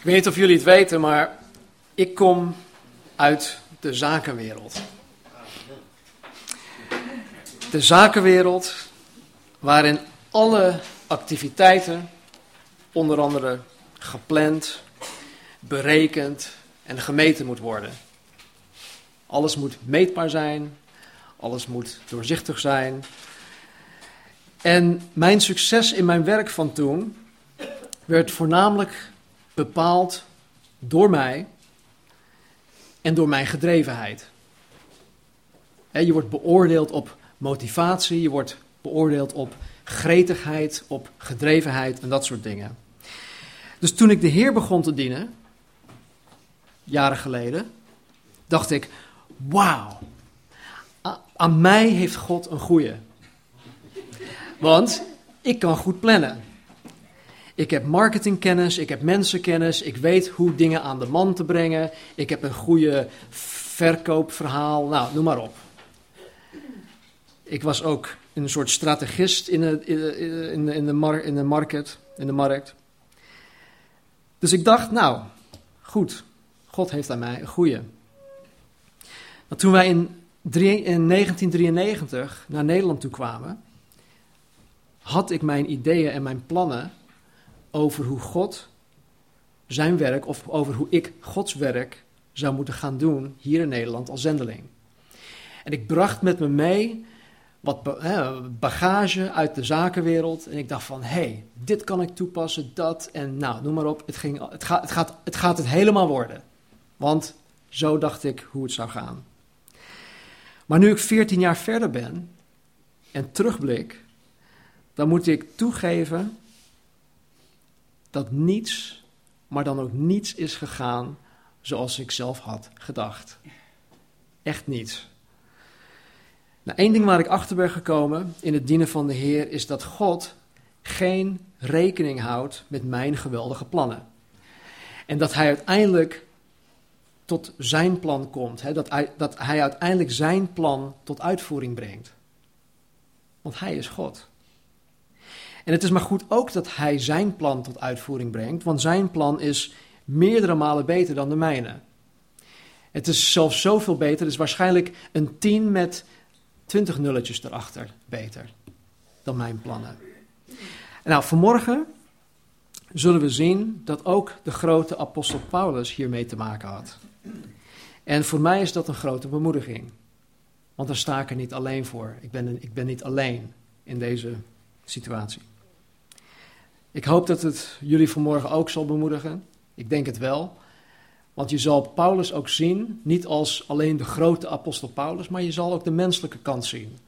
Ik weet niet of jullie het weten, maar ik kom uit de zakenwereld. De zakenwereld waarin alle activiteiten, onder andere gepland, berekend en gemeten moet worden. Alles moet meetbaar zijn, alles moet doorzichtig zijn. En mijn succes in mijn werk van toen werd voornamelijk bepaald door mij en door mijn gedrevenheid. Je wordt beoordeeld op motivatie, je wordt beoordeeld op gretigheid, op gedrevenheid en dat soort dingen. Dus toen ik de Heer begon te dienen, jaren geleden, dacht ik: wauw, aan mij heeft God een goeie. Want ik kan goed plannen. Ik heb marketingkennis, ik heb mensenkennis, ik weet hoe dingen aan de man te brengen. Ik heb een goede verkoopverhaal, nou, noem maar op. Ik was ook een soort strategist in de, in de, in de, mar, in de, market, in de markt. Dus ik dacht, nou, goed, God heeft aan mij een goede. toen wij in, in 1993 naar Nederland toe kwamen, had ik mijn ideeën en mijn plannen over hoe God zijn werk, of over hoe ik Gods werk zou moeten gaan doen hier in Nederland als zendeling. En ik bracht met me mee wat bagage uit de zakenwereld. En ik dacht van, hé, hey, dit kan ik toepassen, dat en nou, noem maar op. Het, ging, het, gaat, het, gaat, het gaat het helemaal worden. Want zo dacht ik hoe het zou gaan. Maar nu ik 14 jaar verder ben en terugblik, dan moet ik toegeven dat niets, maar dan ook niets is gegaan zoals ik zelf had gedacht. Echt niets. Nou, één ding waar ik achter ben gekomen in het dienen van de Heer is dat God geen rekening houdt met mijn geweldige plannen. En dat Hij uiteindelijk tot zijn plan komt. Hè? Dat, dat Hij uiteindelijk zijn plan tot uitvoering brengt. Want Hij is God. En het is maar goed ook dat hij zijn plan tot uitvoering brengt, want zijn plan is meerdere malen beter dan de mijne. Het is zelfs zoveel beter, het is waarschijnlijk een 10 met 20 nulletjes erachter beter dan mijn plannen. Nou, vanmorgen zullen we zien dat ook de grote apostel Paulus hiermee te maken had. En voor mij is dat een grote bemoediging. Want daar sta ik er niet alleen voor. Ik ben, ik ben niet alleen in deze situatie. Ik hoop dat het jullie vanmorgen ook zal bemoedigen. Ik denk het wel. Want je zal Paulus ook zien, niet als alleen de grote apostel Paulus, maar je zal ook de menselijke kant zien.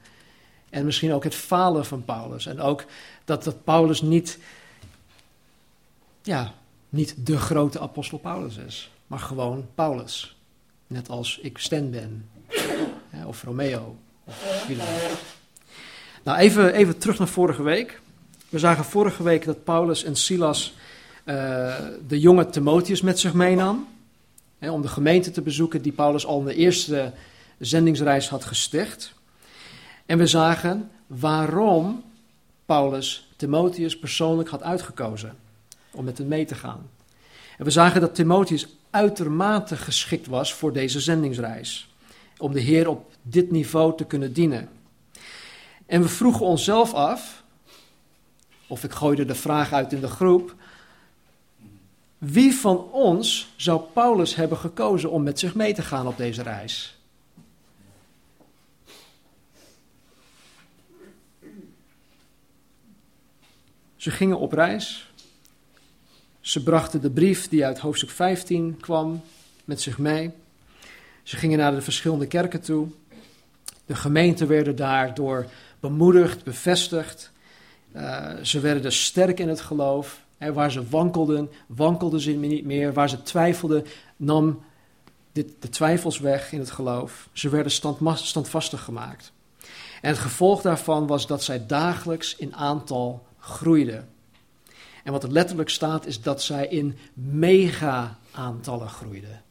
En misschien ook het falen van Paulus. En ook dat, dat Paulus niet, ja, niet de grote apostel Paulus is, maar gewoon Paulus. Net als ik Stan ben, of Romeo, of dan Nou, even, even terug naar vorige week. We zagen vorige week dat Paulus en Silas uh, de jonge Timotheus met zich meenam. Hè, om de gemeente te bezoeken die Paulus al in de eerste zendingsreis had gesticht. En we zagen waarom Paulus Timotheus persoonlijk had uitgekozen om met hem mee te gaan. En we zagen dat Timotheus uitermate geschikt was voor deze zendingsreis. Om de Heer op dit niveau te kunnen dienen. En we vroegen onszelf af of ik gooide de vraag uit in de groep. Wie van ons zou Paulus hebben gekozen om met zich mee te gaan op deze reis? Ze gingen op reis. Ze brachten de brief die uit hoofdstuk 15 kwam met zich mee. Ze gingen naar de verschillende kerken toe. De gemeenten werden daardoor bemoedigd, bevestigd. Uh, ze werden dus sterk in het geloof. Hè, waar ze wankelden, wankelden ze niet meer. Waar ze twijfelden, nam dit, de twijfels weg in het geloof. Ze werden standvastig gemaakt. En het gevolg daarvan was dat zij dagelijks in aantal groeiden. En wat er letterlijk staat is dat zij in mega-aantallen groeiden.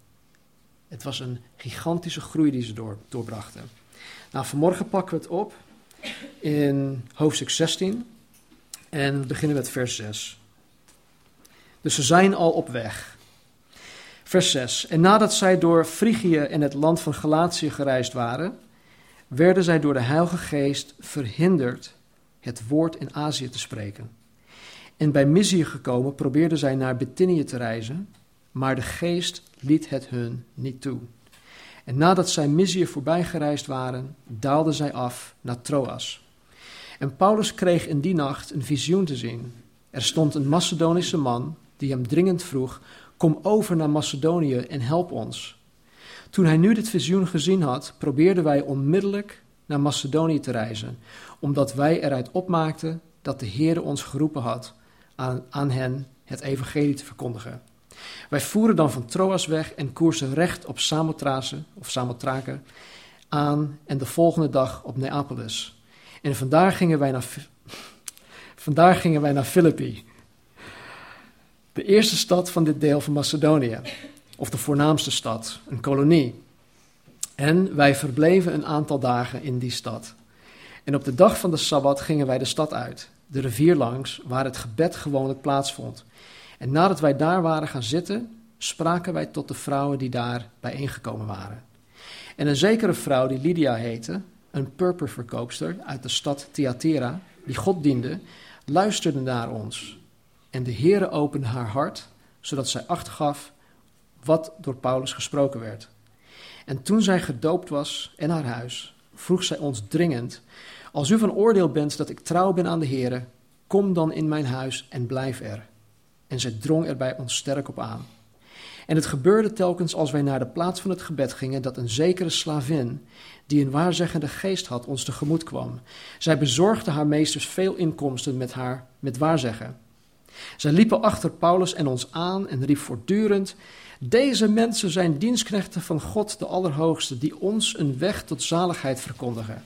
Het was een gigantische groei die ze door, doorbrachten. Nou, vanmorgen pakken we het op in hoofdstuk 16. En we beginnen met vers 6. Dus ze zijn al op weg. Vers 6. En nadat zij door Frigië en het land van Galatië gereisd waren, werden zij door de Heilige Geest verhinderd het woord in Azië te spreken. En bij Mysië gekomen probeerden zij naar Bithynië te reizen, maar de Geest liet het hun niet toe. En nadat zij Mysië voorbij gereisd waren, daalden zij af naar Troas. En Paulus kreeg in die nacht een visioen te zien. Er stond een Macedonische man die hem dringend vroeg: Kom over naar Macedonië en help ons. Toen hij nu dit visioen gezien had, probeerden wij onmiddellijk naar Macedonië te reizen, omdat wij eruit opmaakten dat de Heer ons geroepen had aan, aan hen het evangelie te verkondigen. Wij voeren dan van Troas weg en koersen recht op Samothrace of Samothrake aan en de volgende dag op Neapolis. En vandaar gingen wij naar, vandaar gingen wij naar Filippi, de eerste stad van dit deel van Macedonië, of de voornaamste stad, een kolonie. En wij verbleven een aantal dagen in die stad. En op de dag van de Sabbat gingen wij de stad uit, de rivier langs, waar het gebed gewoonlijk plaatsvond. En nadat wij daar waren gaan zitten, spraken wij tot de vrouwen die daar bijeengekomen waren. En een zekere vrouw die Lydia heette, een purperverkoopster uit de stad Thyatira, die God diende, luisterde naar ons. En de Heere opende haar hart, zodat zij acht gaf wat door Paulus gesproken werd. En toen zij gedoopt was en haar huis, vroeg zij ons dringend: Als u van oordeel bent dat ik trouw ben aan de Heere, kom dan in mijn huis en blijf er. En zij drong er bij ons sterk op aan. En het gebeurde telkens als wij naar de plaats van het gebed gingen, dat een zekere slavin, die een waarzeggende geest had, ons tegemoet kwam. Zij bezorgde haar meesters veel inkomsten met haar met waarzeggen. Zij liepen achter Paulus en ons aan en riep voortdurend: Deze mensen zijn dienstknechten van God de Allerhoogste, die ons een weg tot zaligheid verkondigen.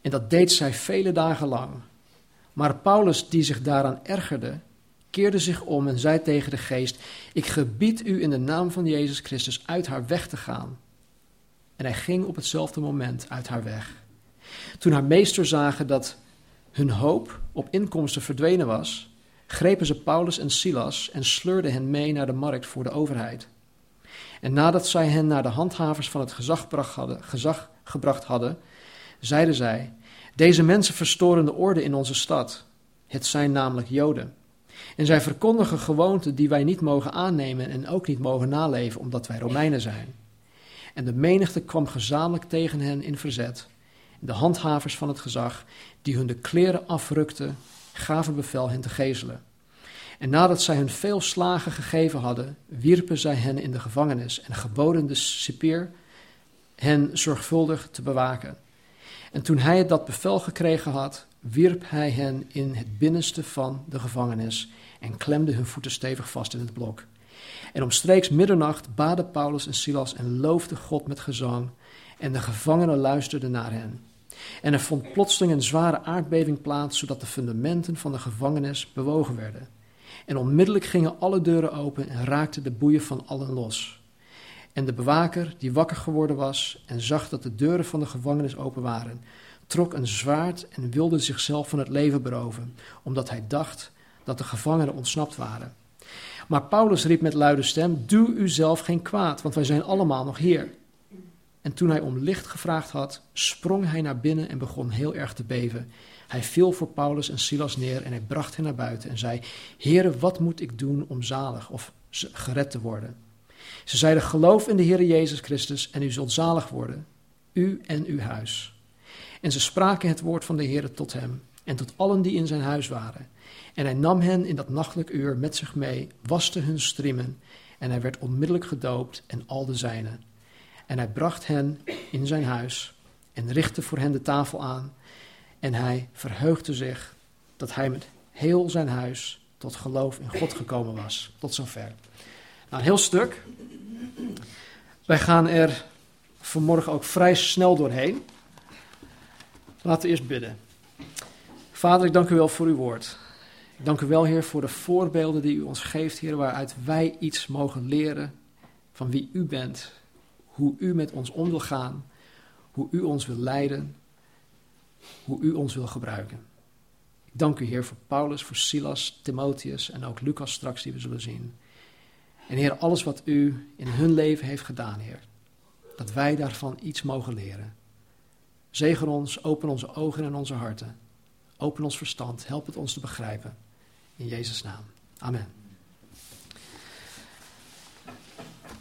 En dat deed zij vele dagen lang. Maar Paulus, die zich daaraan ergerde, keerde zich om en zei tegen de geest: Ik gebied u in de naam van Jezus Christus uit haar weg te gaan. En hij ging op hetzelfde moment uit haar weg. Toen haar meester zagen dat hun hoop op inkomsten verdwenen was, grepen ze Paulus en Silas en sleurden hen mee naar de markt voor de overheid. En nadat zij hen naar de handhavers van het gezag gebracht hadden, zeiden zij: Deze mensen verstoren de orde in onze stad. Het zijn namelijk Joden. En zij verkondigen gewoonten die wij niet mogen aannemen en ook niet mogen naleven, omdat wij Romeinen zijn. En de menigte kwam gezamenlijk tegen hen in verzet. De handhavers van het gezag, die hun de kleren afrukten, gaven bevel hen te gezelen. En nadat zij hun veel slagen gegeven hadden, wierpen zij hen in de gevangenis en geboden de cipier hen zorgvuldig te bewaken. En toen hij dat bevel gekregen had, wierp hij hen in het binnenste van de gevangenis en klemde hun voeten stevig vast in het blok. En omstreeks middernacht baden Paulus en Silas en loofden God met gezang, en de gevangenen luisterden naar hen. En er vond plotseling een zware aardbeving plaats, zodat de fundamenten van de gevangenis bewogen werden. En onmiddellijk gingen alle deuren open en raakten de boeien van allen los. En de bewaker, die wakker geworden was en zag dat de deuren van de gevangenis open waren, trok een zwaard en wilde zichzelf van het leven beroven, omdat hij dacht dat de gevangenen ontsnapt waren. Maar Paulus riep met luide stem: Doe u zelf geen kwaad, want wij zijn allemaal nog hier. En toen hij om licht gevraagd had, sprong hij naar binnen en begon heel erg te beven. Hij viel voor Paulus en Silas neer en hij bracht hen naar buiten en zei: Heren, wat moet ik doen om zalig of gered te worden? Ze zeiden: Geloof in de Heer Jezus Christus en u zult zalig worden, u en uw huis. En ze spraken het woord van de Heer tot hem en tot allen die in zijn huis waren. En hij nam hen in dat nachtelijk uur met zich mee, waste hun striemen en hij werd onmiddellijk gedoopt en al de zijnen. En hij bracht hen in zijn huis en richtte voor hen de tafel aan. En hij verheugde zich dat hij met heel zijn huis tot geloof in God gekomen was. Tot zover. Nou, een heel stuk. Wij gaan er vanmorgen ook vrij snel doorheen. Laten we eerst bidden. Vader, ik dank u wel voor uw woord. Dank u wel, Heer, voor de voorbeelden die u ons geeft, Heer, waaruit wij iets mogen leren van wie u bent, hoe u met ons om wil gaan, hoe u ons wil leiden, hoe u ons wil gebruiken. Ik dank u, Heer, voor Paulus, voor Silas, Timotheus en ook Lucas straks, die we zullen zien. En Heer, alles wat u in hun leven heeft gedaan, Heer, dat wij daarvan iets mogen leren. Zegen ons, open onze ogen en onze harten. Open ons verstand, help het ons te begrijpen. In Jezus' naam. Amen.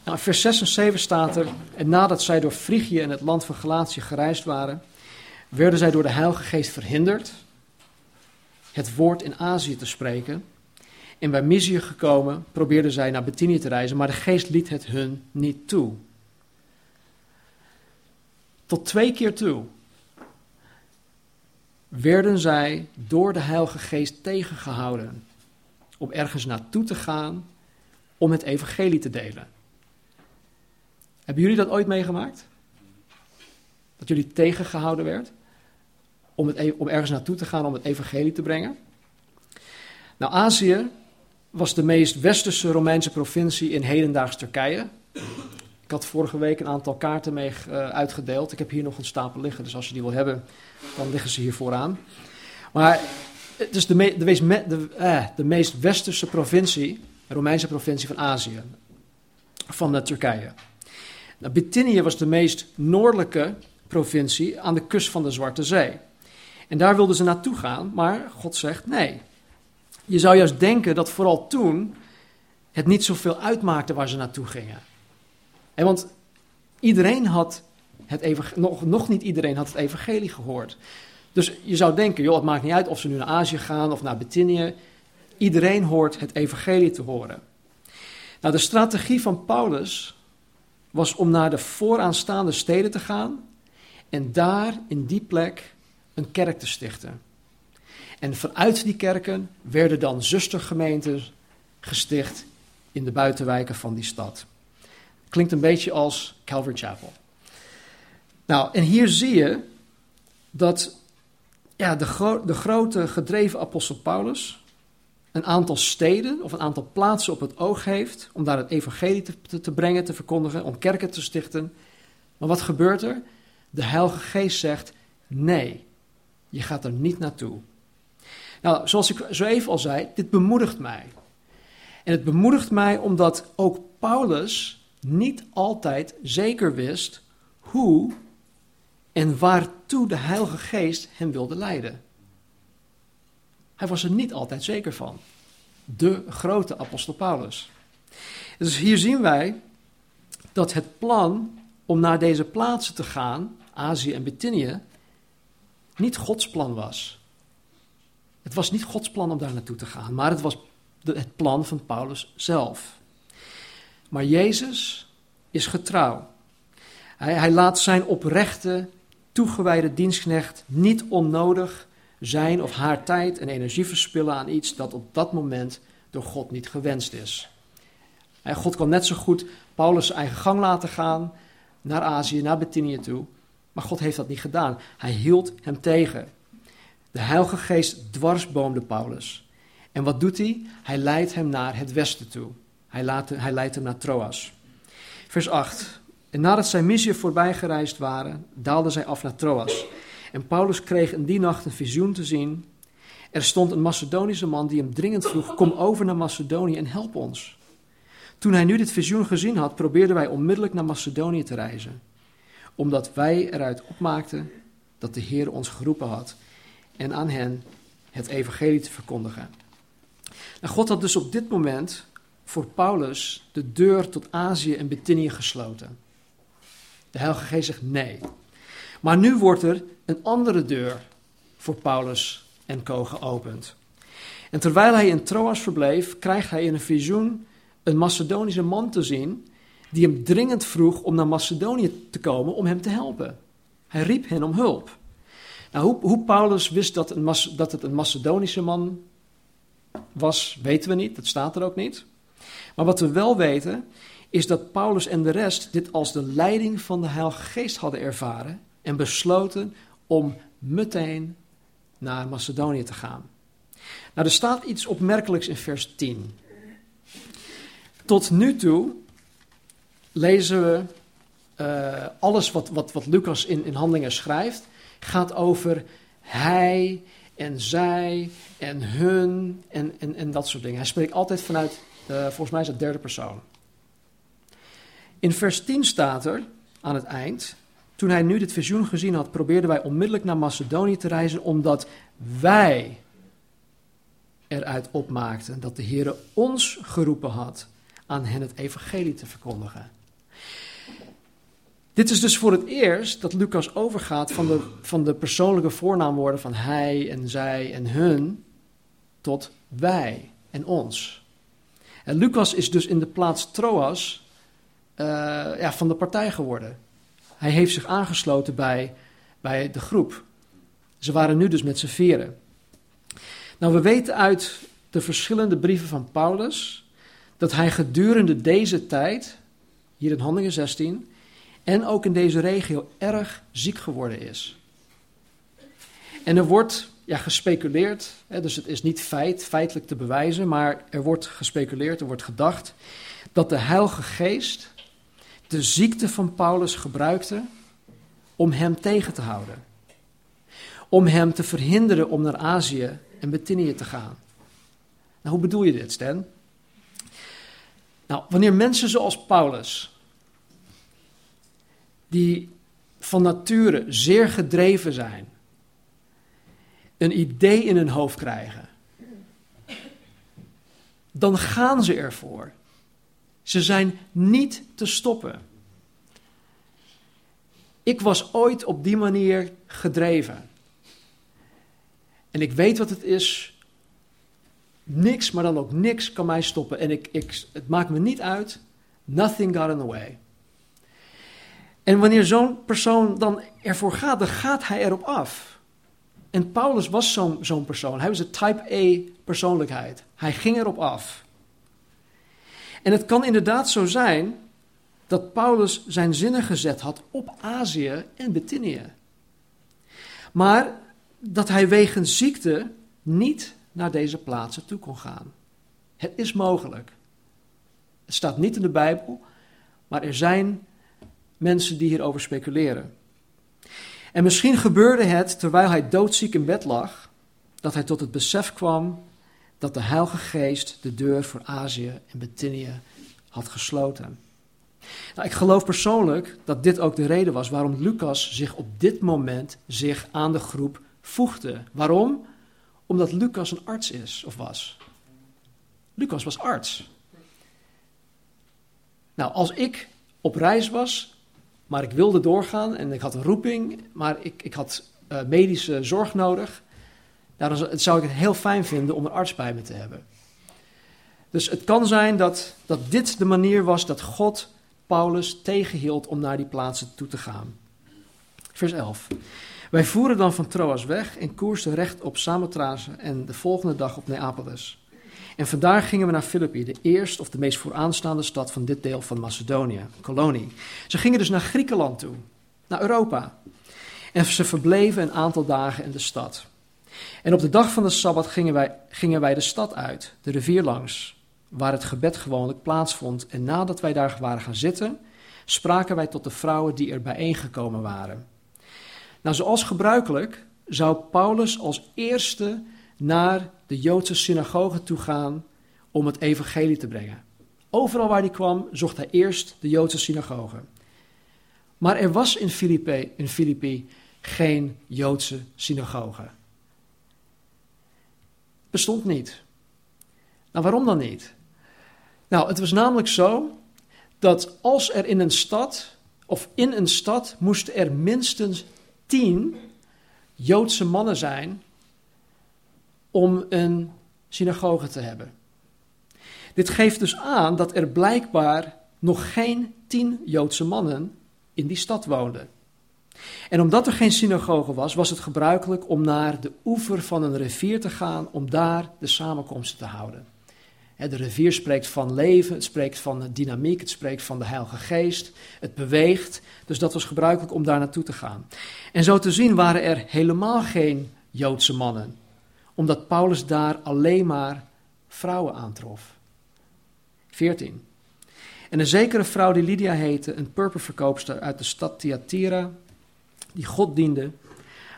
Nou, vers 6 en 7 staat er, en nadat zij door Frigië en het land van Galatië gereisd waren, werden zij door de Heilige Geest verhinderd het woord in Azië te spreken. En bij Mysië gekomen probeerden zij naar Bithynië te reizen, maar de Geest liet het hun niet toe. Tot twee keer toe werden zij door de Heilige Geest tegengehouden om ergens naartoe te gaan om het evangelie te delen. Hebben jullie dat ooit meegemaakt? Dat jullie tegengehouden werd om, e- om ergens naartoe te gaan om het evangelie te brengen? Nou, Azië was de meest westerse Romeinse provincie in hedendaags Turkije. Ik had vorige week een aantal kaarten mee uh, uitgedeeld. Ik heb hier nog een stapel liggen, dus als je die wil hebben, dan liggen ze hier vooraan. Maar het is de, de, meest, de, eh, de meest westerse provincie, Romeinse provincie van Azië, van uh, Turkije. Nou, Bithynië was de meest noordelijke provincie aan de kust van de Zwarte Zee. En daar wilden ze naartoe gaan, maar God zegt nee. Je zou juist denken dat vooral toen het niet zoveel uitmaakte waar ze naartoe gingen. En want iedereen had het nog, nog niet iedereen had het evangelie gehoord. Dus je zou denken, joh, het maakt niet uit of ze nu naar Azië gaan of naar Bithynië. Iedereen hoort het evangelie te horen. Nou, de strategie van Paulus was om naar de vooraanstaande steden te gaan en daar in die plek een kerk te stichten. En vanuit die kerken werden dan zustergemeenten gesticht in de buitenwijken van die stad. Klinkt een beetje als Calvary Chapel. Nou, en hier zie je dat ja, de, de grote gedreven apostel Paulus een aantal steden of een aantal plaatsen op het oog heeft om daar het evangelie te, te, brengen, te verkondigen, om kerken te stichten. Maar wat gebeurt er? De Heilige Geest zegt: nee, je gaat er niet naartoe. Nou, zoals ik zo even al zei, dit bemoedigt mij. En het bemoedigt mij omdat ook Paulus niet altijd zeker wist hoe en waartoe de Heilige Geest hem wilde leiden. Hij was er niet altijd zeker van. De grote apostel Paulus. Dus hier zien wij dat het plan om naar deze plaatsen te gaan, Azië en Bithynië, niet Gods plan was. Het was niet Gods plan om daar naartoe te gaan, maar het was het plan van Paulus zelf. Maar Jezus is getrouw. Hij, hij laat zijn oprechte, toegewijde dienstknecht niet onnodig zijn of haar tijd en energie verspillen aan iets dat op dat moment door God niet gewenst is. God kan net zo goed Paulus eigen gang laten gaan naar Azië, naar Bithynië toe, maar God heeft dat niet gedaan. Hij hield hem tegen. De Heilige Geest dwarsboomde Paulus. En wat doet hij? Hij leidt hem naar het westen toe. Hij, hij leidt hem naar Troas. Vers 8. En nadat zij Mysië voorbij gereisd waren, daalden zij af naar Troas. En Paulus kreeg in die nacht een visioen te zien. Er stond een Macedonische man die hem dringend vroeg: Kom over naar Macedonië en help ons. Toen hij nu dit visioen gezien had, probeerden wij onmiddellijk naar Macedonië te reizen. Omdat wij eruit opmaakten dat de Heer ons geroepen had en aan hen het evangelie te verkondigen. En God had dus op dit moment voor Paulus de deur tot Azië en Bithynië gesloten. De Heilige Geest zegt nee. Maar nu wordt er een andere deur voor Paulus en Co geopend. En terwijl hij in Troas verbleef, krijgt hij in een visioen een Macedonische man te zien die hem dringend vroeg om naar Macedonië te komen om hem te helpen. Hij riep hen om hulp. Nou, hoe, hoe Paulus wist dat, een, dat het een Macedonische man was, weten we niet, dat staat er ook niet. Maar wat we wel weten, is dat Paulus en de rest dit als de leiding van de Heilige Geest hadden ervaren en besloten om meteen naar Macedonië te gaan. Nou, er staat iets opmerkelijks in vers 10. Tot nu toe lezen we uh, alles wat, wat, wat Lucas in, in Handelingen schrijft, gaat over hij en zij en hun en, en, en dat soort dingen. Hij spreekt altijd vanuit, uh, volgens mij is het derde persoon. In vers 10 staat er aan het eind: Toen hij nu dit visioen gezien had, probeerden wij onmiddellijk naar Macedonië te reizen, omdat wij eruit opmaakten dat de Heer ons geroepen had aan hen het evangelie te verkondigen. Dit is dus voor het eerst dat Lucas overgaat van de, van de persoonlijke voornaamwoorden van hij en zij en hun tot wij en ons. En Lucas is dus in de plaats Troas uh, ja, van de partij geworden. Hij heeft zich aangesloten bij, bij de groep. Ze waren nu dus met z'n vieren. Nou, we weten uit de verschillende brieven van Paulus dat hij gedurende deze tijd, hier in Handelingen 16, en ook in deze regio erg ziek geworden is. En er wordt ja, gespeculeerd, hè, dus het is niet feit, feitelijk te bewijzen, maar er wordt gespeculeerd, er wordt gedacht dat de Heilige Geest de ziekte van Paulus gebruikte om hem tegen te houden. Om hem te verhinderen om naar Azië en Bithynië te gaan. Nou, hoe bedoel je dit, Stan? Nou, wanneer mensen zoals Paulus, die van nature zeer gedreven zijn, een idee in hun hoofd krijgen, dan gaan ze ervoor. Ze zijn niet te stoppen. Ik was ooit op die manier gedreven. En ik weet wat het is. Niks, maar dan ook niks kan mij stoppen. En ik, ik, het maakt me niet uit. Nothing got in the way. En wanneer zo'n persoon dan ervoor gaat, dan gaat hij erop af. En Paulus was zo'n persoon. Hij was een type A persoonlijkheid. Hij ging erop af. En het kan inderdaad zo zijn dat Paulus zijn zinnen gezet had op Azië en Bithynië. Maar dat hij wegens ziekte niet naar deze plaatsen toe kon gaan. Het is mogelijk. Het staat niet in de Bijbel, maar er zijn mensen die hierover speculeren. En misschien gebeurde het terwijl hij doodziek in bed lag, dat hij tot het besef kwam dat de Heilige Geest de deur voor Azië en Bithynië had gesloten. Nou, ik geloof persoonlijk dat dit ook de reden was waarom Lucas zich op dit moment zich aan de groep voegde. Waarom? Omdat Lucas een arts is of was. Lucas was arts. Nou, als ik op reis was, maar ik wilde doorgaan en ik had een roeping, maar ik, ik had uh, medische zorg nodig, nou, dan zou ik het heel fijn vinden om een arts bij me te hebben. Dus het kan zijn dat, dat dit de manier was dat God Paulus tegenhield om naar die plaatsen toe te gaan. Vers 11. Wij voeren dan van Troas weg en koersten recht op Samothrace en de volgende dag op Neapolis. En vandaar gingen we naar Filippi, de eerste of de meest vooraanstaande stad van dit deel van Macedonië, kolonie. Ze gingen dus naar Griekenland toe, naar Europa. En ze verbleven een aantal dagen in de stad. En op de dag van de Sabbat gingen wij, gingen wij de stad uit, de rivier langs, waar het gebed gewoonlijk plaatsvond. En nadat wij daar waren gaan zitten, spraken wij tot de vrouwen die er bijeengekomen waren. Nou, zoals gebruikelijk zou Paulus als eerste naar de Joodse synagoge toe gaan om het evangelie te brengen. Overal waar hij kwam, zocht hij eerst de Joodse synagoge. Maar er was in Filippi, in Filippi geen Joodse synagoge. Bestond niet. Nou, waarom dan niet? Nou, het was namelijk zo dat als er in een stad, of in een stad, moesten er minstens tien Joodse mannen zijn om een synagoge te hebben. Dit geeft dus aan dat er blijkbaar nog geen tien Joodse mannen in die stad woonden. En omdat er geen synagoge was, was het gebruikelijk om naar de oever van een rivier te gaan om daar de samenkomsten te houden. De rivier spreekt van leven, het spreekt van dynamiek, het spreekt van de Heilige Geest, het beweegt. Dus dat was gebruikelijk om daar naartoe te gaan. En zo te zien waren er helemaal geen Joodse mannen, omdat Paulus daar alleen maar vrouwen aantrof. 14. En een zekere vrouw die Lydia heette, een purperverkoopster uit de stad Thyatira, die God diende,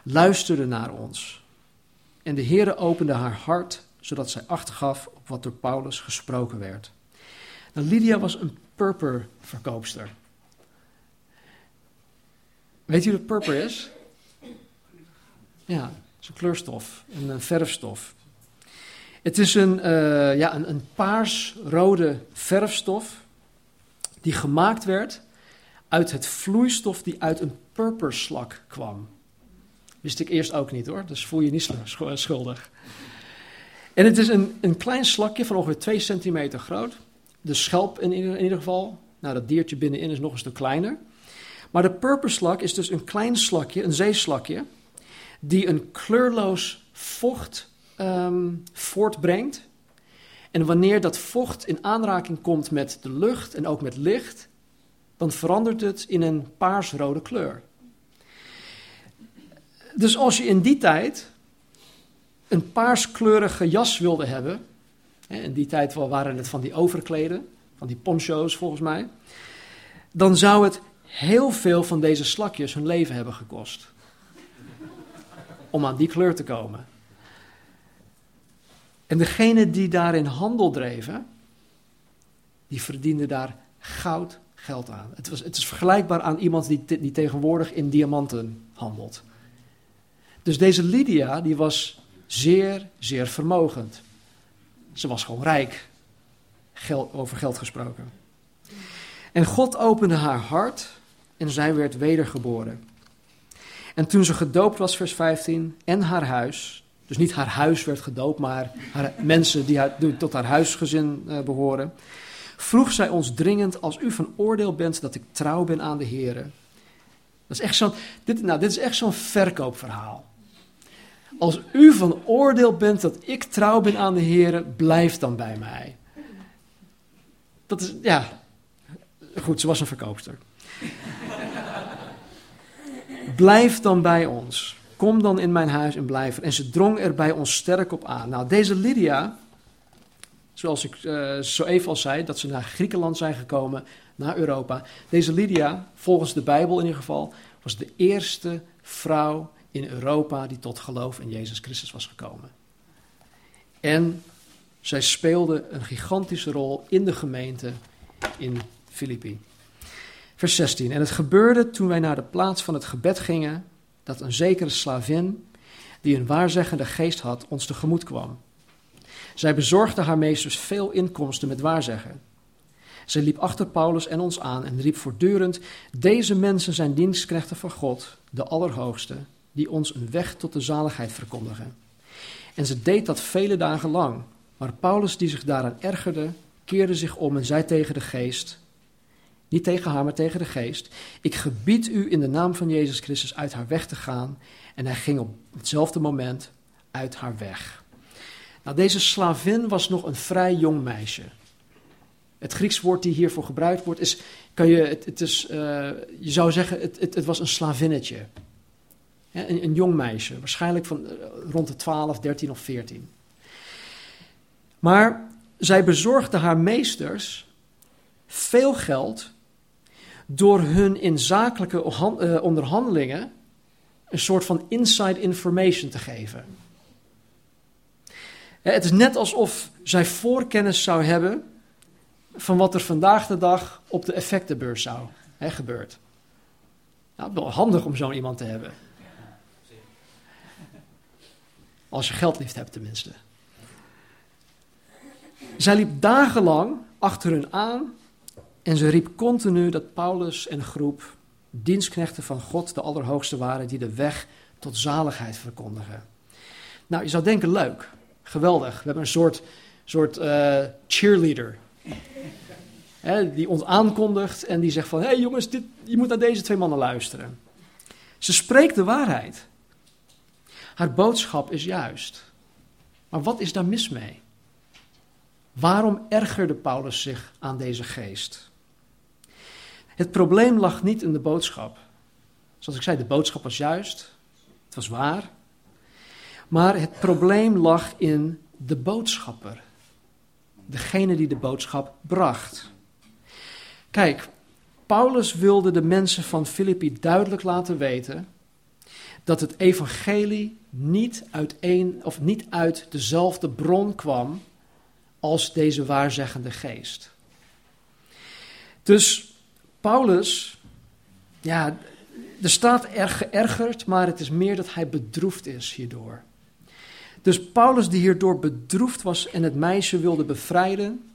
luisterde naar ons. En de Heere opende haar hart, zodat zij acht gaf op wat door Paulus gesproken werd. Nou, Lydia was een purperverkoopster. Weet u wat purper is? Ja, een kleurstof, een, verfstof. Het is een, uh, ja, een, een paars-rode verfstof die gemaakt werd uit het vloeistof die uit een purperslak kwam. Wist ik eerst ook niet hoor, dus voel je niet schuldig. En het is een, een klein slakje van ongeveer 2 centimeter groot. De schelp in, in ieder geval. Nou, dat diertje binnenin is nog een stuk kleiner. Maar de purperslak is dus een klein slakje, een zeeslakje, die een kleurloos vocht um, voortbrengt. En wanneer dat vocht in aanraking komt met de lucht en ook met licht, dan verandert het in een paarsrode kleur. Dus als je in die tijd een paarskleurige jas wilde hebben, in die tijd waren het van die overkleden, van die poncho's volgens mij, dan zou het heel veel van deze slakjes hun leven hebben gekost. Om aan die kleur te komen. En degene die daarin handel dreven, die verdienden daar goud geld aan. Het, was, het is vergelijkbaar aan iemand die, die tegenwoordig in diamanten handelt. Dus deze Lydia, die was zeer, zeer vermogend. Ze was gewoon rijk, geld, over geld gesproken. En God opende haar hart en zij werd wedergeboren. En toen ze gedoopt was, vers 15, en haar huis, dus niet haar huis werd gedoopt, maar haar, mensen die, tot haar huisgezin uh, behoren, vroeg zij ons dringend, als u van oordeel bent dat ik trouw ben aan de Heer. Dat is echt zo'n, dit, nou, dit is echt zo'n verkoopverhaal. Als u van oordeel bent dat ik trouw ben aan de Heer, blijf dan bij mij. Dat is, ja, goed, ze was een verkoopster. Blijf dan bij ons. Kom dan in mijn huis en blijf er. En ze drong er bij ons sterk op aan. Nou, deze Lydia, zoals ik uh, zo even al zei, dat ze naar Griekenland zijn gekomen, naar Europa. Deze Lydia, volgens de Bijbel in ieder geval, was de eerste vrouw in Europa die tot geloof in Jezus Christus was gekomen. En zij speelde een gigantische rol in de gemeente in Filippi. Vers 16. En het gebeurde toen wij naar de plaats van het gebed gingen, dat een zekere slavin, die een waarzeggende geest had, ons tegemoet kwam. Zij bezorgde haar meesters veel inkomsten met waarzeggen. Zij liep achter Paulus en ons aan en riep voortdurend: Deze mensen zijn dienstknechten van God, de Allerhoogste, die ons een weg tot de zaligheid verkondigen. En ze deed dat vele dagen lang. Maar Paulus, die zich daaraan ergerde, keerde zich om en zei tegen de geest: niet tegen haar, maar tegen de geest. Ik gebied u in de naam van Jezus Christus uit haar weg te gaan. En hij ging op hetzelfde moment uit haar weg. Nou, deze slavin was nog een vrij jong meisje. Het Grieks woord die hiervoor gebruikt wordt is, kan je, het, het is, uh, je zou zeggen, het, het, was een slavinnetje. een, een, jong meisje, waarschijnlijk van uh, rond de 12, 13 of 14. Maar zij bezorgde haar meesters veel geld door hun in zakelijke eh, onderhandelingen een soort van inside information te geven. Het is net alsof zij voorkennis zou hebben van wat er vandaag de dag op de effectenbeurs zou hè, gebeurt. Nou, wel handig om zo'n iemand te hebben. Als je geldliefd hebt tenminste. Zij liep dagenlang achter hun aan en ze riep continu dat Paulus en groep dienstknechten van God, de Allerhoogste, waren die de weg tot zaligheid verkondigen. Nou, je zou denken, leuk, geweldig. We hebben een soort, soort uh, cheerleader. Hè, die ons aankondigt en die zegt van, hé hey jongens, dit, je moet naar deze twee mannen luisteren. Ze spreekt de waarheid. Haar boodschap is juist. Maar wat is daar mis mee? Waarom ergerde Paulus zich aan deze geest? Het probleem lag niet in de boodschap. Zoals ik zei, de boodschap was juist, het was waar. Maar het probleem lag in de boodschapper. Degene die de boodschap bracht. Kijk, Paulus wilde de mensen van Filippi duidelijk laten weten dat het evangelie niet uit, een, of niet uit dezelfde bron kwam als deze waarzeggende geest. Dus Paulus, ja, er staat erg geërgerd, maar het is meer dat hij bedroefd is hierdoor. Dus Paulus, die hierdoor bedroefd was en het meisje wilde bevrijden,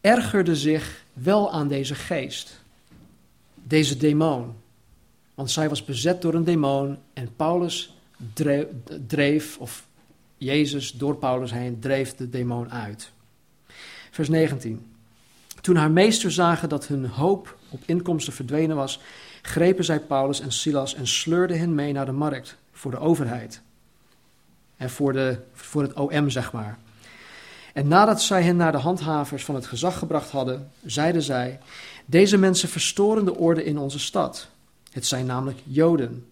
ergerde zich wel aan deze geest, deze demon. Want zij was bezet door een demon en Paulus dreef, dreef, of Jezus door Paulus heen, dreef de demon uit. Vers 19. Toen haar meester zagen dat hun hoop op inkomsten verdwenen was, grepen zij Paulus en Silas en sleurden hen mee naar de markt voor de overheid. En voor, de, voor het OM, zeg maar. En nadat zij hen naar de handhavers van het gezag gebracht hadden, zeiden zij: Deze mensen verstoren de orde in onze stad. Het zijn namelijk Joden.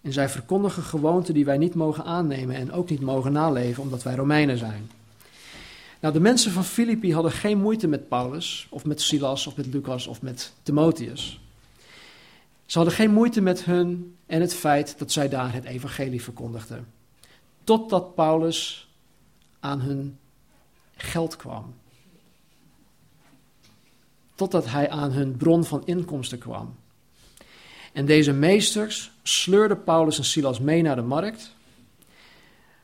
En zij verkondigen gewoonten die wij niet mogen aannemen en ook niet mogen naleven, omdat wij Romeinen zijn. Nou, de mensen van Filippi hadden geen moeite met Paulus, of met Silas, of met Lucas, of met Timotheus. Ze hadden geen moeite met hun en het feit dat zij daar het evangelie verkondigden. Totdat Paulus aan hun geld kwam. Totdat hij aan hun bron van inkomsten kwam. En deze meesters sleurden Paulus en Silas mee naar de markt,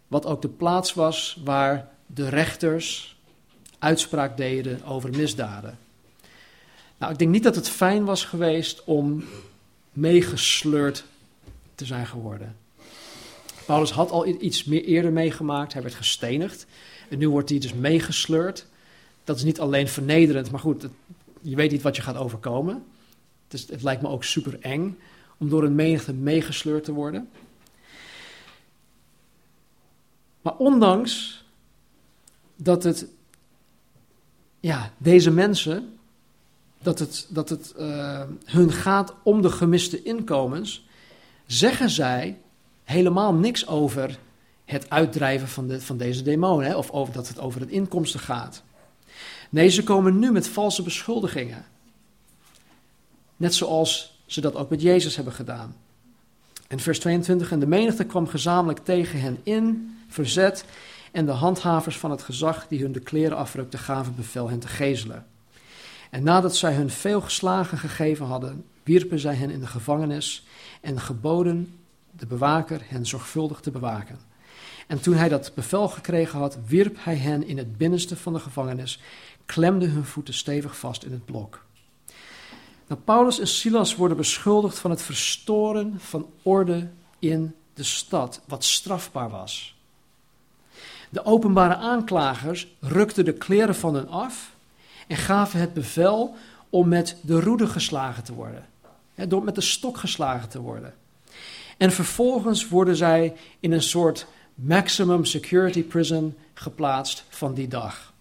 wat ook de plaats was waar de rechters uitspraak deden over misdaden. Nou, ik denk niet dat het fijn was geweest om meegesleurd te zijn geworden. Paulus had al iets meer eerder meegemaakt, hij werd gestenigd. En nu wordt hij dus meegesleurd. Dat is niet alleen vernederend, maar goed, je weet niet wat je gaat overkomen. Dus het lijkt me ook super eng om door een menigte meegesleurd te worden. Maar ondanks dat het, ja, deze mensen, dat het, dat het uh, hun gaat om de gemiste inkomens, zeggen zij helemaal niks over het uitdrijven van, de, van deze demonen, hè, of over, dat het over het inkomsten gaat. Nee, ze komen nu met valse beschuldigingen. Net zoals ze dat ook met Jezus hebben gedaan. En vers 22, en de menigte kwam gezamenlijk tegen hen in, verzet, en de handhavers van het gezag die hun de kleren afrukten, gaven bevel hen te gezelen. En nadat zij hun veel geslagen gegeven hadden, wierpen zij hen in de gevangenis en geboden de bewaker hen zorgvuldig te bewaken. En toen hij dat bevel gekregen had, wierp hij hen in het binnenste van de gevangenis, klemde hun voeten stevig vast in het blok. Nou, Paulus en Silas worden beschuldigd van het verstoren van orde in de stad, wat strafbaar was. De openbare aanklagers rukten de kleren van hen af en gaven het bevel om met de roede geslagen te worden, door met de stok geslagen te worden. En vervolgens worden zij in een soort maximum security prison geplaatst van die dag.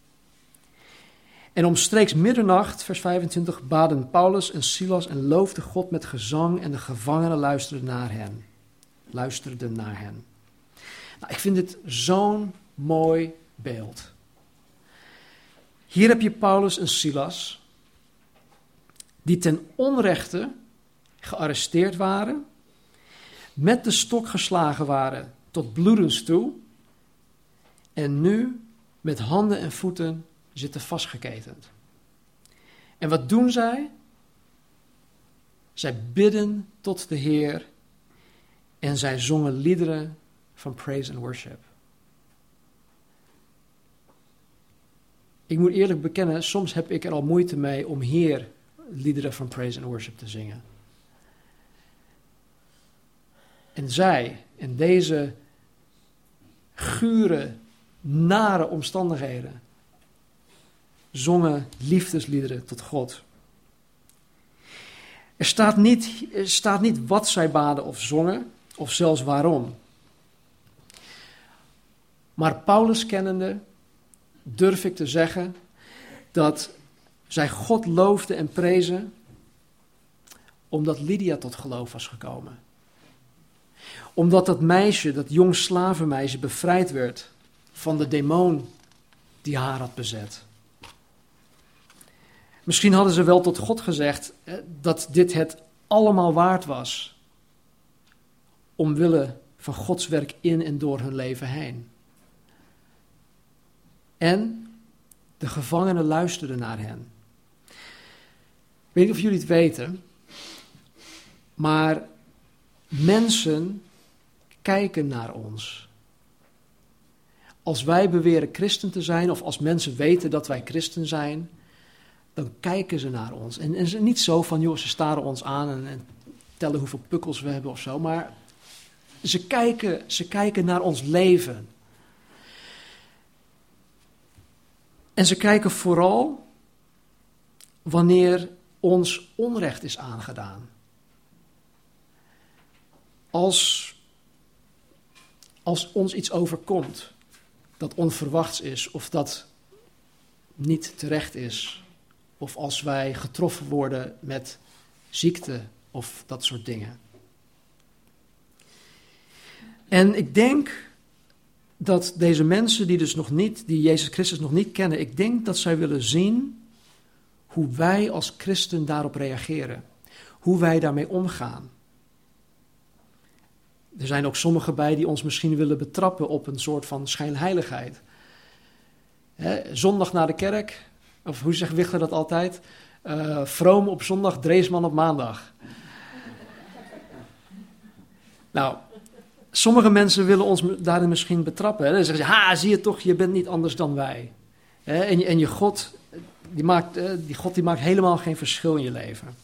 En omstreeks middernacht, vers 25, baden Paulus en Silas en loofden God met gezang en de gevangenen luisterden naar hen. Luisterden naar hen. Nou, ik vind dit zo'n mooi beeld. Hier heb je Paulus en Silas, die ten onrechte gearresteerd waren, met de stok geslagen waren tot bloedens toe, en nu met handen en voeten zitten vastgeketend. En wat doen zij? Zij bidden tot de Heer en zij zongen liederen van praise and worship. Ik moet eerlijk bekennen, soms heb ik er al moeite mee om hier liederen van praise and worship te zingen. En zij, in deze gure, nare omstandigheden, zongen liefdesliederen tot God. Er staat niet, er staat niet wat zij baden of zongen, of zelfs waarom. Maar Paulus kennende durf ik te zeggen dat zij God loofden en prezen omdat Lydia tot geloof was gekomen. Omdat dat meisje, dat jong slavenmeisje, bevrijd werd van de demon die haar had bezet. Misschien hadden ze wel tot God gezegd dat dit het allemaal waard was. Omwille van Gods werk in en door hun leven heen. En de gevangenen luisterden naar hen. Ik weet niet of jullie het weten, maar mensen kijken naar ons. Als wij beweren christen te zijn, of als mensen weten dat wij christen zijn, dan kijken ze naar ons. En, en is niet zo van, joh, ze staren ons aan en, en tellen hoeveel pukkels we hebben of zo, maar ze kijken, ze kijken naar ons leven. En ze kijken vooral wanneer ons onrecht is aangedaan. Als, als ons iets overkomt dat onverwachts is of dat niet terecht is, of als wij getroffen worden met ziekte of dat soort dingen. En ik denk dat deze mensen die dus nog niet, die Jezus Christus nog niet kennen, ik denk dat zij willen zien hoe wij als christen daarop reageren. Hoe wij daarmee omgaan. Er zijn ook sommigen bij die ons misschien willen betrappen op een soort van schijnheiligheid. zondag naar de kerk, of hoe zegt Wichter dat altijd? Uh, vroom op zondag, Dreesman op maandag. nou, sommige mensen willen ons daarin misschien betrappen. Hè? Dan zeggen ze, ha, zie je toch, je bent niet anders dan wij. En, je, en je God, die maakt, die God die maakt helemaal geen verschil in je leven.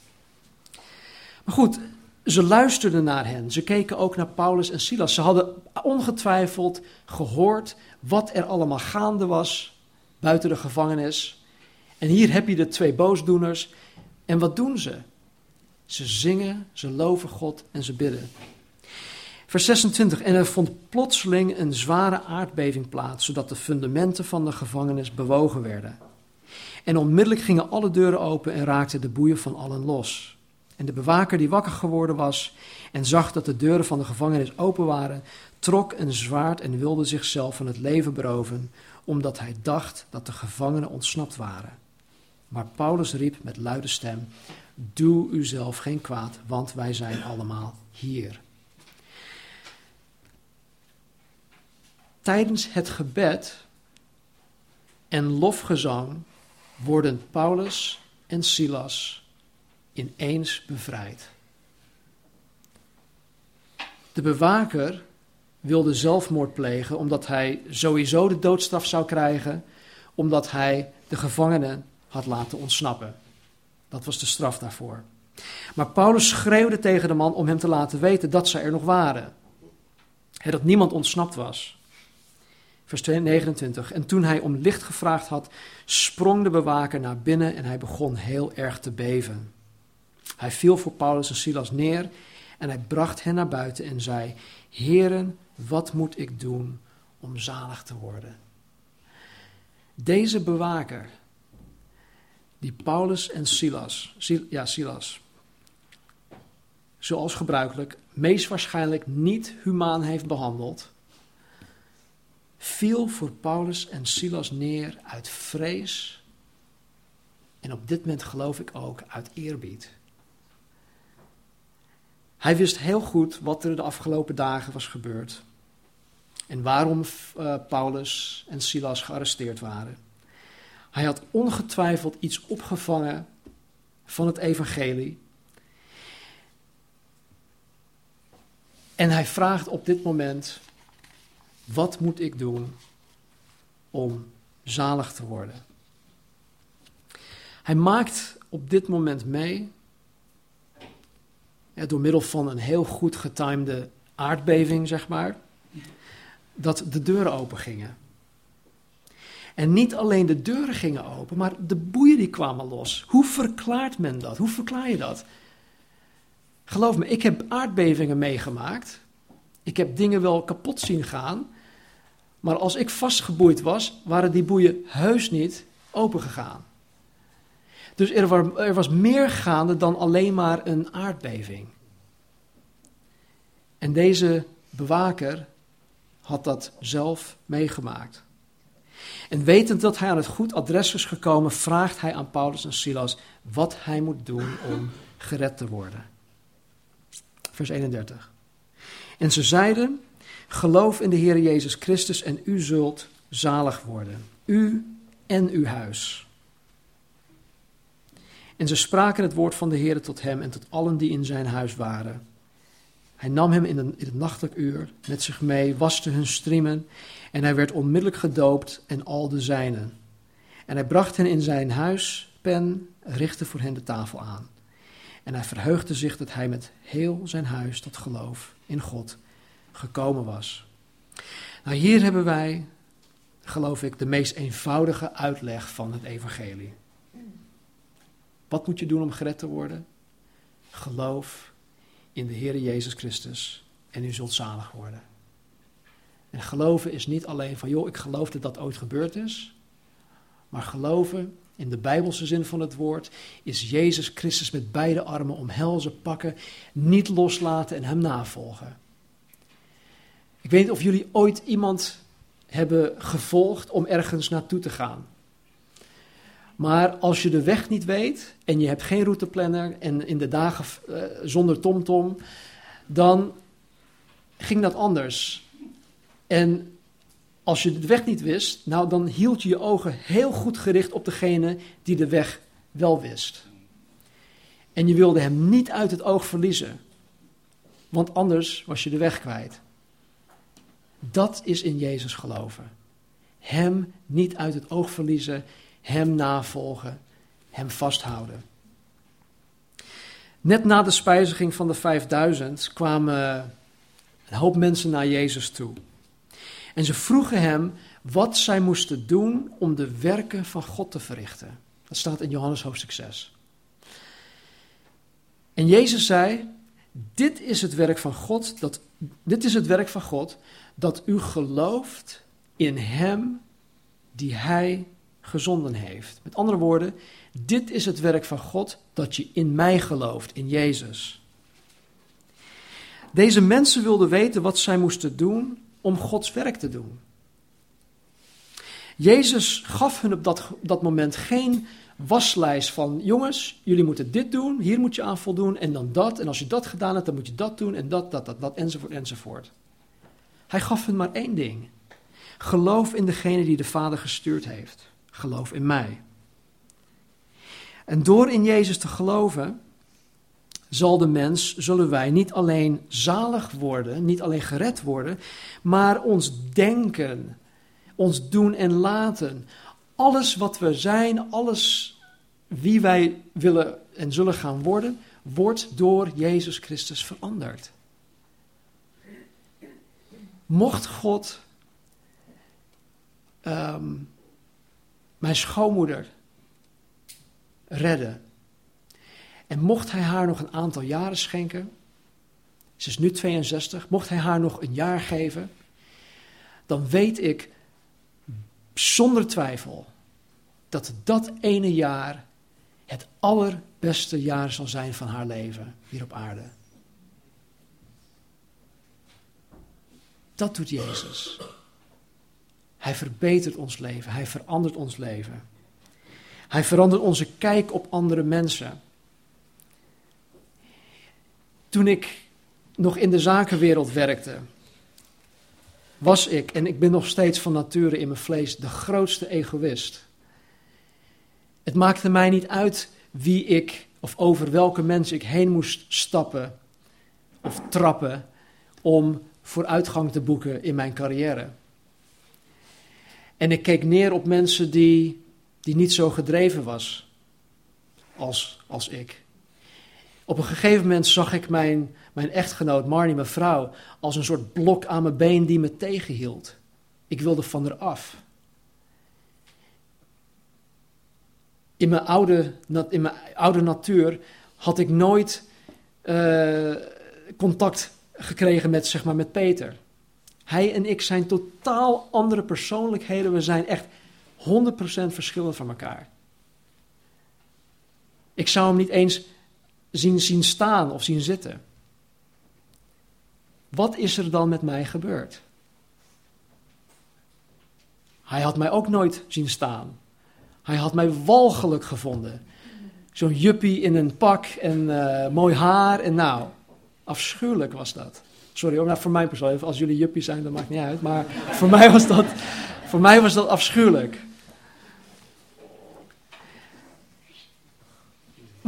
Maar goed, ze luisterden naar hen. Ze keken ook naar Paulus en Silas. Ze hadden ongetwijfeld gehoord wat er allemaal gaande was buiten de gevangenis. En hier heb je de twee boosdoeners. En wat doen ze? Ze zingen, ze loven God en ze bidden. Vers 26. En er vond plotseling een zware aardbeving plaats, zodat de fundamenten van de gevangenis bewogen werden. En onmiddellijk gingen alle deuren open en raakten de boeien van allen los. En de bewaker die wakker geworden was en zag dat de deuren van de gevangenis open waren, trok een zwaard en wilde zichzelf van het leven beroven, omdat hij dacht dat de gevangenen ontsnapt waren. Maar Paulus riep met luide stem: Doe uzelf geen kwaad, want wij zijn allemaal hier. Tijdens het gebed en lofgezang worden Paulus en Silas ineens bevrijd. De bewaker wilde zelfmoord plegen omdat hij sowieso de doodstraf zou krijgen, omdat hij de gevangenen had laten ontsnappen. Dat was de straf daarvoor. Maar Paulus schreeuwde tegen de man om hem te laten weten dat ze er nog waren. dat niemand ontsnapt was. Vers 29. En toen hij om licht gevraagd had, sprong de bewaker naar binnen en hij begon heel erg te beven. Hij viel voor Paulus en Silas neer en hij bracht hen naar buiten en zei: Heren, wat moet ik doen om zalig te worden? Deze bewaker, die Paulus en Silas, ja, Silas, zoals gebruikelijk, meest waarschijnlijk niet humaan heeft behandeld, viel voor Paulus en Silas neer uit vrees en op dit moment geloof ik ook uit eerbied. Hij wist heel goed wat er de afgelopen dagen was gebeurd en waarom uh, Paulus en Silas gearresteerd waren. Hij had ongetwijfeld iets opgevangen van het evangelie. En hij vraagt op dit moment wat moet ik doen om zalig te worden? Hij maakt op dit moment mee, ja, door middel van een heel goed getimede aardbeving, zeg maar, dat de deuren open gingen. En niet alleen de deuren gingen open, maar de boeien die kwamen los. Hoe verklaart men dat? Hoe verklaar je dat? Geloof me, ik heb aardbevingen meegemaakt. Ik heb dingen wel kapot zien gaan. Maar als ik vastgeboeid was, waren die boeien heus niet opengegaan. Dus er, was, er meer gaande dan alleen maar een aardbeving. En deze bewaker had dat zelf meegemaakt. En wetend dat hij aan het goed adres is gekomen, vraagt hij aan Paulus en Silas wat hij moet doen om gered te worden. Vers 31. En ze zeiden: Geloof in de Heer Jezus Christus en u zult zalig worden. U en uw huis. En ze spraken het woord van de Heer tot hem en tot allen die in zijn huis waren. Hij nam hem in, het nachtelijk uur met zich mee, waste hun striemen en hij werd onmiddellijk gedoopt en al de zijnen. En hij bracht hen in zijn huis, pen, richtte voor hen de tafel aan. En hij verheugde zich dat hij met heel zijn huis tot geloof in God gekomen was. Nou, hier hebben wij, geloof ik, de meest eenvoudige uitleg van het evangelie. Wat moet je doen om gered te worden? Geloof in de Heer Jezus Christus en u zult zalig worden. En geloven is niet alleen van, joh, ik geloof dat dat ooit gebeurd is. Maar geloven, in de Bijbelse zin van het woord, is Jezus Christus met beide armen omhelzen, pakken, niet loslaten en hem navolgen. Ik weet niet of jullie ooit iemand hebben gevolgd om ergens naartoe te gaan. Maar als je de weg niet weet en je hebt geen routeplanner en in de dagen uh, zonder TomTom, dan ging dat anders. En als je de weg niet wist, nou dan hield je je ogen heel goed gericht op degene die de weg wel wist. En je wilde hem niet uit het oog verliezen, want anders was je de weg kwijt. Dat is in Jezus geloven. Hem niet uit het oog verliezen, hem navolgen, hem vasthouden. Net na de spijziging van de 5000 kwamen een hoop mensen naar Jezus toe. En ze vroegen hem wat zij moesten doen om de werken van God te verrichten. Dat staat in Johannes hoofdstuk 6. En Jezus zei: Dit is het werk van God, dat, dit is het werk van God, dat u gelooft in Hem die Hij gezonden heeft. Met andere woorden, dit is het werk van God dat je in mij gelooft, in Jezus. Deze mensen wilden weten wat zij moesten doen om Gods werk te doen. Jezus gaf hun op dat, dat moment geen waslijst van: jongens, jullie moeten dit doen, hier moet je aan voldoen en dan dat. En als je dat gedaan hebt, dan moet je dat doen en dat, dat, dat, dat, enzovoort, enzovoort. Hij gaf hun maar één ding: geloof in degene die de Vader gestuurd heeft. Geloof in mij. En door in Jezus te geloven, zal de mens, zullen wij niet alleen zalig worden, niet alleen gered worden, maar ons denken, ons doen en laten, alles wat we zijn, alles wie wij willen en zullen gaan worden, wordt door Jezus Christus veranderd. Mocht God ehm, mijn schoonmoeder redden en mocht hij haar nog een aantal jaren schenken, ze is nu 62, mocht hij haar nog een jaar geven, dan weet ik zonder twijfel dat dat ene jaar het allerbeste jaar zal zijn van haar leven hier op aarde. Dat doet Jezus. Hij verbetert ons leven, hij verandert ons leven. Hij verandert onze kijk op andere mensen. Toen ik nog in de zakenwereld werkte, was ik, en ik ben nog steeds van nature in mijn vlees, de grootste egoïst. Het maakte mij niet uit wie ik of over welke mensen ik heen moest stappen of trappen om vooruitgang te boeken in mijn carrière. En ik keek neer op mensen die, die niet zo gedreven was als, als ik. Op een gegeven moment zag ik mijn, mijn echtgenoot, Marnie, mijn vrouw, als een soort blok aan mijn been die me tegenhield. Ik wilde van haar af. In mijn oude, in mijn oude natuur had ik nooit uh, contact gekregen met, zeg maar, met Peter. Hij en ik zijn totaal andere persoonlijkheden. We zijn echt 100% verschillend van elkaar. Ik zou hem niet eens zien, zien staan of zien zitten. Wat is er dan met mij gebeurd? Hij had mij ook nooit zien staan. Hij had mij walgelijk gevonden. Zo'n juppie in een pak en uh, mooi haar en nou, afschuwelijk was dat. Sorry voor mij persoonlijk, als jullie juppie zijn, dat maakt niet uit. Maar voor mij was dat, voor mij was dat afschuwelijk.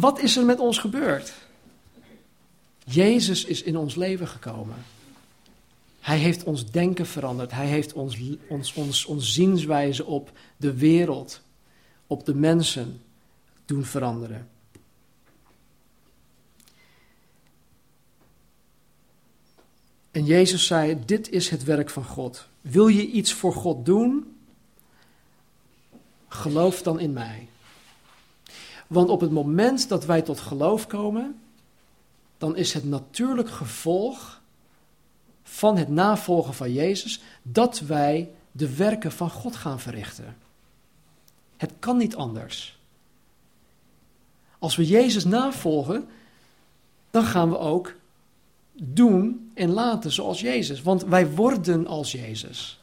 wat is er met ons gebeurd? Jezus is in ons leven gekomen. Hij heeft ons denken veranderd. Hij heeft ons, ons, ons, ons zienswijze op de wereld, op de mensen doen veranderen. En Jezus zei: Dit is het werk van God. Wil je iets voor God doen? Geloof dan in mij. Want op het moment dat wij tot geloof komen, dan is het natuurlijk gevolg van het navolgen van Jezus dat wij de werken van God gaan verrichten. Het kan niet anders. Als we Jezus navolgen, dan gaan we ook doen en laten zoals Jezus. Want wij worden als Jezus.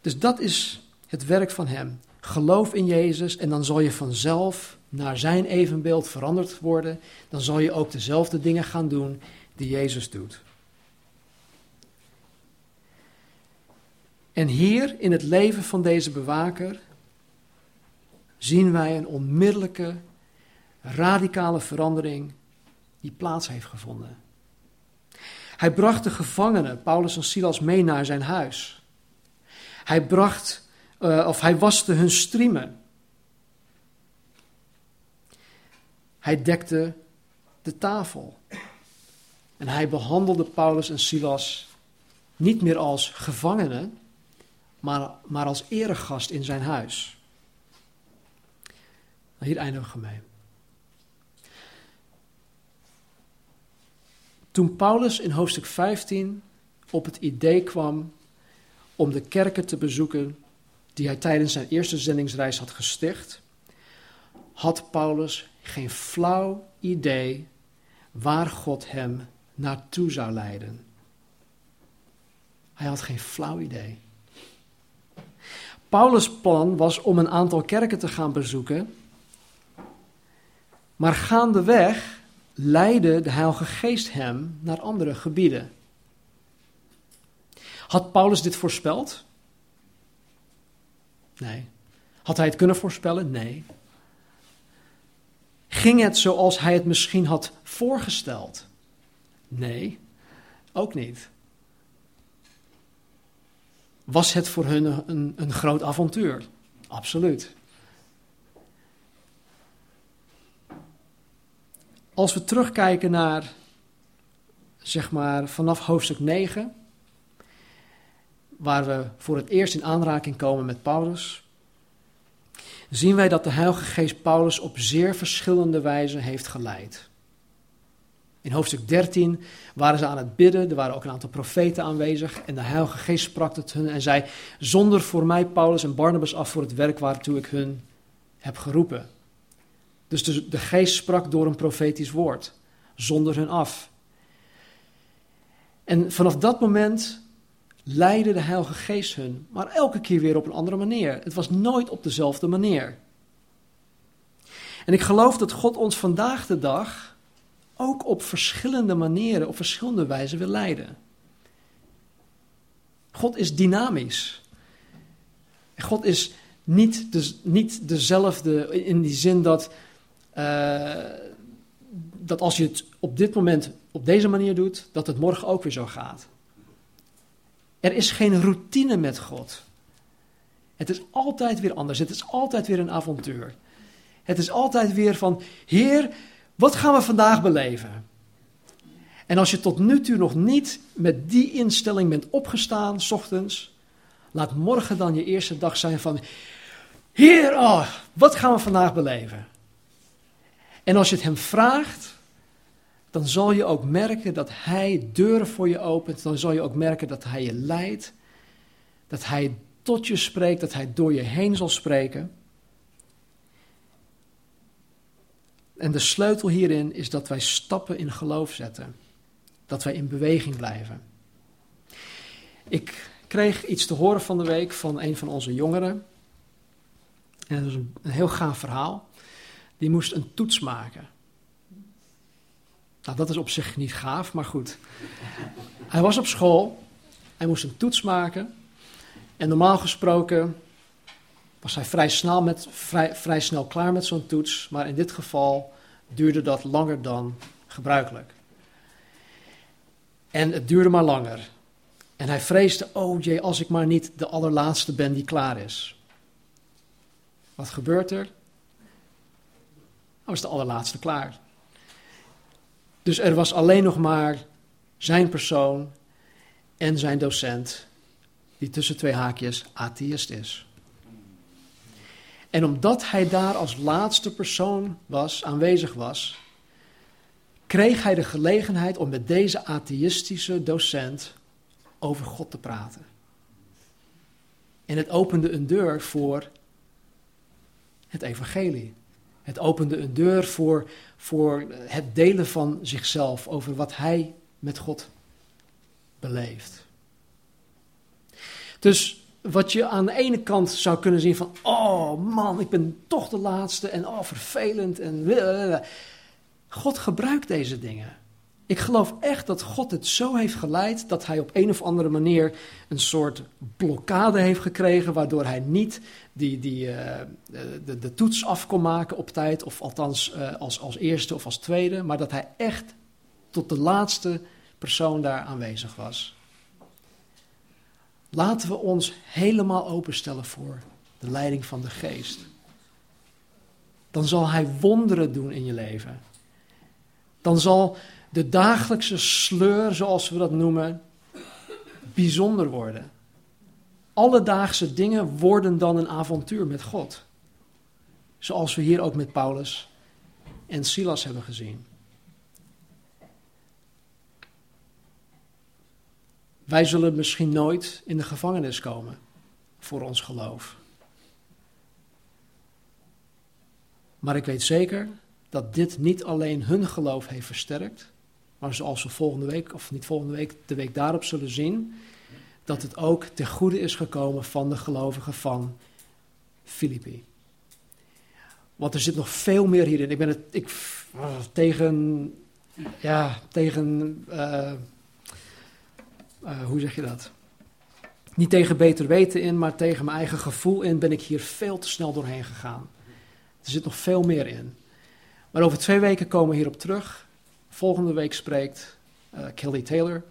Dus dat is het werk van Hem. Geloof in Jezus en dan zal je vanzelf naar Zijn evenbeeld veranderd worden. Dan zal je ook dezelfde dingen gaan doen die Jezus doet. En hier in het leven van deze bewaker zien wij een onmiddellijke, radicale verandering die plaats heeft gevonden. Hij bracht de gevangenen, Paulus en Silas, mee naar zijn huis. Hij bracht, uh, of hij waste hun striemen. Hij dekte de tafel. En hij behandelde Paulus en Silas niet meer als gevangenen, maar, maar als eregast in zijn huis. Nou, hier eindigen we mee. Toen Paulus in hoofdstuk 15 op het idee kwam om de kerken te bezoeken die hij tijdens zijn eerste zendingsreis had gesticht, had Paulus geen flauw idee waar God hem naartoe zou leiden. Hij had geen flauw idee. Paulus' plan was om een aantal kerken te gaan bezoeken, maar gaandeweg leidde de Heilige Geest hem naar andere gebieden. Had Paulus dit voorspeld? Nee. Had hij het kunnen voorspellen? Nee. Ging het zoals hij het misschien had voorgesteld? Nee, ook niet. Was het voor hun een, een groot avontuur? Absoluut. Als we terugkijken naar, zeg maar, vanaf hoofdstuk 9, waar we voor het eerst in aanraking komen met Paulus, zien wij dat de Heilige Geest Paulus op zeer verschillende wijzen heeft geleid. In hoofdstuk 13 waren ze aan het bidden, er waren ook een aantal profeten aanwezig en de Heilige Geest sprak tot hun en zei, zonder voor mij Paulus en Barnabas af voor het werk waartoe ik hun heb geroepen. Dus de, geest sprak door een profetisch woord, zonder hun af. En vanaf dat moment leidde de Heilige Geest hun, maar elke keer weer op een andere manier. Het was nooit op dezelfde manier. En ik geloof dat God ons vandaag de dag ook op verschillende manieren, op verschillende wijzen wil leiden. God is dynamisch. God is niet, de, niet dezelfde in die zin dat uh, dat als je het op dit moment op deze manier doet, dat het morgen ook weer zo gaat. Er is geen routine met God. Het is altijd weer anders. Het is altijd weer een avontuur. Het is altijd weer van, Heer, wat gaan we vandaag beleven? En als je tot nu toe nog niet met die instelling bent opgestaan, s ochtends, laat morgen dan je eerste dag zijn van, Heer, oh, wat gaan we vandaag beleven? En als je het hem vraagt, dan zal je ook merken dat hij deuren voor je opent. Dan zal je ook merken dat hij je leidt. Dat hij tot je spreekt, dat hij door je heen zal spreken. En de sleutel hierin is dat wij stappen in geloof zetten. Dat wij in beweging blijven. Ik kreeg iets te horen van de week van een van onze jongeren. En dat is een, heel gaaf verhaal die moest een toets maken. Nou, dat is op zich niet gaaf, maar goed. Hij was op school, hij moest een toets maken. En normaal gesproken was hij vrij snel, met, vrij, vrij snel klaar met zo'n toets, maar in dit geval duurde dat langer dan gebruikelijk. En het duurde maar langer. En hij vreesde, oh jee, als ik maar niet de allerlaatste ben die klaar is. Wat gebeurt er? Was de allerlaatste klaar. Dus er was alleen nog maar zijn persoon en zijn docent, die tussen twee haakjes atheïst is. En omdat hij daar als laatste persoon was, aanwezig was, kreeg hij de gelegenheid om met deze atheïstische docent over God te praten. En het opende een deur voor het evangelie. Het opende een deur voor, voor het delen van zichzelf over wat hij met God beleeft. Dus wat je aan de ene kant zou kunnen zien van, oh man, ik ben toch de laatste en oh vervelend en God gebruikt deze dingen. Ik geloof echt dat God het zo heeft geleid dat hij op een of andere manier een soort blokkade heeft gekregen, waardoor hij niet die, die, uh, de, de, toets af kon maken op tijd, of althans uh, als, als eerste of als tweede, maar dat hij echt tot de laatste persoon daar aanwezig was. Laten we ons helemaal openstellen voor de leiding van de geest. Dan zal hij wonderen doen in je leven. Dan zal de dagelijkse sleur, zoals we dat noemen, bijzonder worden. Alledaagse dingen worden dan een avontuur met God. Zoals we hier ook met Paulus en Silas hebben gezien. Wij zullen misschien nooit in de gevangenis komen voor ons geloof. Maar ik weet zeker dat dit niet alleen hun geloof heeft versterkt, maar zoals we volgende week, of niet volgende week, de week daarop zullen zien, dat het ook ten goede is gekomen van de gelovigen van Filippi. Want er zit nog veel meer hierin. Ik ben het ik, tegen, ja, tegen, uh, uh, hoe zeg je dat? Niet tegen beter weten in, maar tegen mijn eigen gevoel in ben ik hier veel te snel doorheen gegaan. Er zit nog veel meer in. Maar over twee weken komen we hierop terug. Volgende week spreekt uh, Kelly Taylor.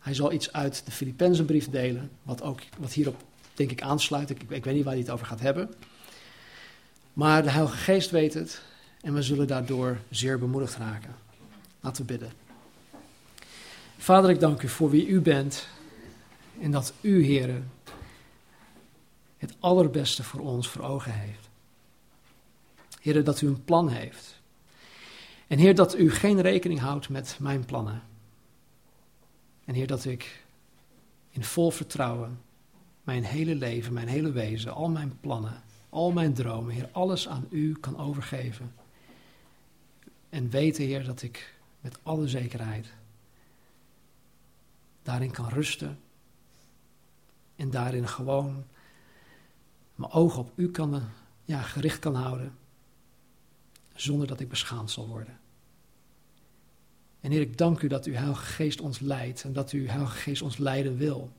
Hij zal iets uit de Filippenzenbrief delen, wat, ook, wat hierop denk ik aansluit. Ik, ik weet niet waar hij het over gaat hebben. Maar de Heilige Geest weet het en we zullen daardoor zeer bemoedigd raken. Laten we bidden. Vader, ik dank u voor wie u bent en dat u, heren, het allerbeste voor ons voor ogen heeft. Heren, dat u een plan heeft. En Heer, dat u geen rekening houdt met mijn plannen. En Heer, dat ik in vol vertrouwen mijn hele leven, mijn hele wezen, al mijn plannen, al mijn dromen, Heer, alles aan u kan overgeven. En weten, Heer, dat ik met alle zekerheid daarin kan rusten. En daarin gewoon mijn ogen op u kan, ja, gericht kan houden zonder dat ik beschaamd zal worden. En Heer, ik dank u dat uw Heilige Geest ons leidt en dat uw Heilige Geest ons leiden wil.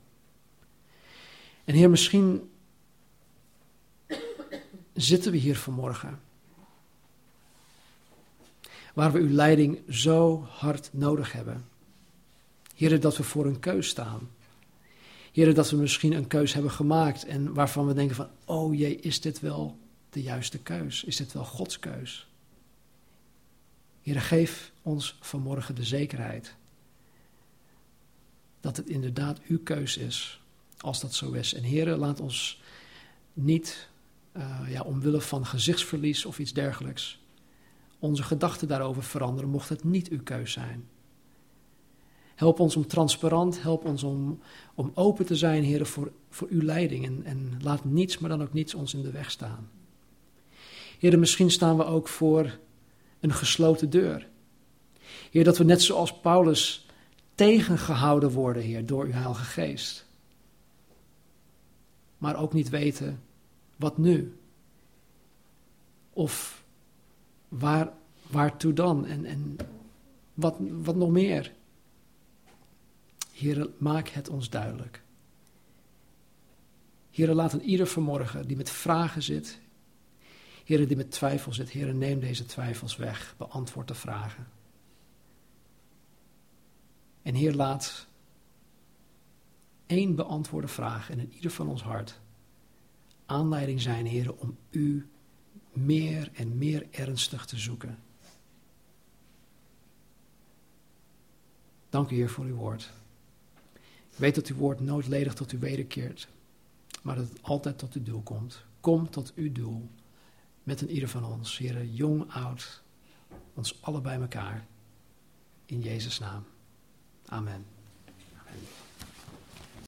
En Heer, misschien zitten we hier vanmorgen waar we uw leiding zo hard nodig hebben. Heer, dat we voor een keus staan. Heer, dat we misschien een keus hebben gemaakt en waarvan we denken van, oh jee, is dit wel de juiste keus? Is dit wel Gods keus? Heer, geef ons vanmorgen de zekerheid dat het inderdaad uw keus is, als dat zo is. En Heer, laat ons niet, uh, ja, omwille van gezichtsverlies of iets dergelijks, onze gedachten daarover veranderen, mocht het niet uw keus zijn. Help ons om transparant, help ons om, om open te zijn, Heer, voor, voor uw leiding. En, en laat niets, maar dan ook niets ons in de weg staan. Heer, misschien staan we ook voor een gesloten deur. Heer, dat we net zoals Paulus tegengehouden worden, Heer, door uw Heilige Geest. Maar ook niet weten, wat nu? Of waar, waartoe dan? En, en wat, wat nog meer? Heer, maak het ons duidelijk. Heer, laat een ieder vanmorgen die met vragen zit, Heer, die met twijfel zit, Heer, neem deze twijfels weg, beantwoord de vragen. En Heer, laat één beantwoorde vraag in ieder van ons hart aanleiding zijn, Heer, om U meer en meer ernstig te zoeken. Dank u, Heer, voor uw woord. Ik weet dat uw woord nooit ledig tot u wederkeert, maar dat het altijd tot uw doel komt. Kom tot uw doel met een ieder van ons, Heer, jong, oud, ons allebei elkaar. In Jezus' naam. Amen.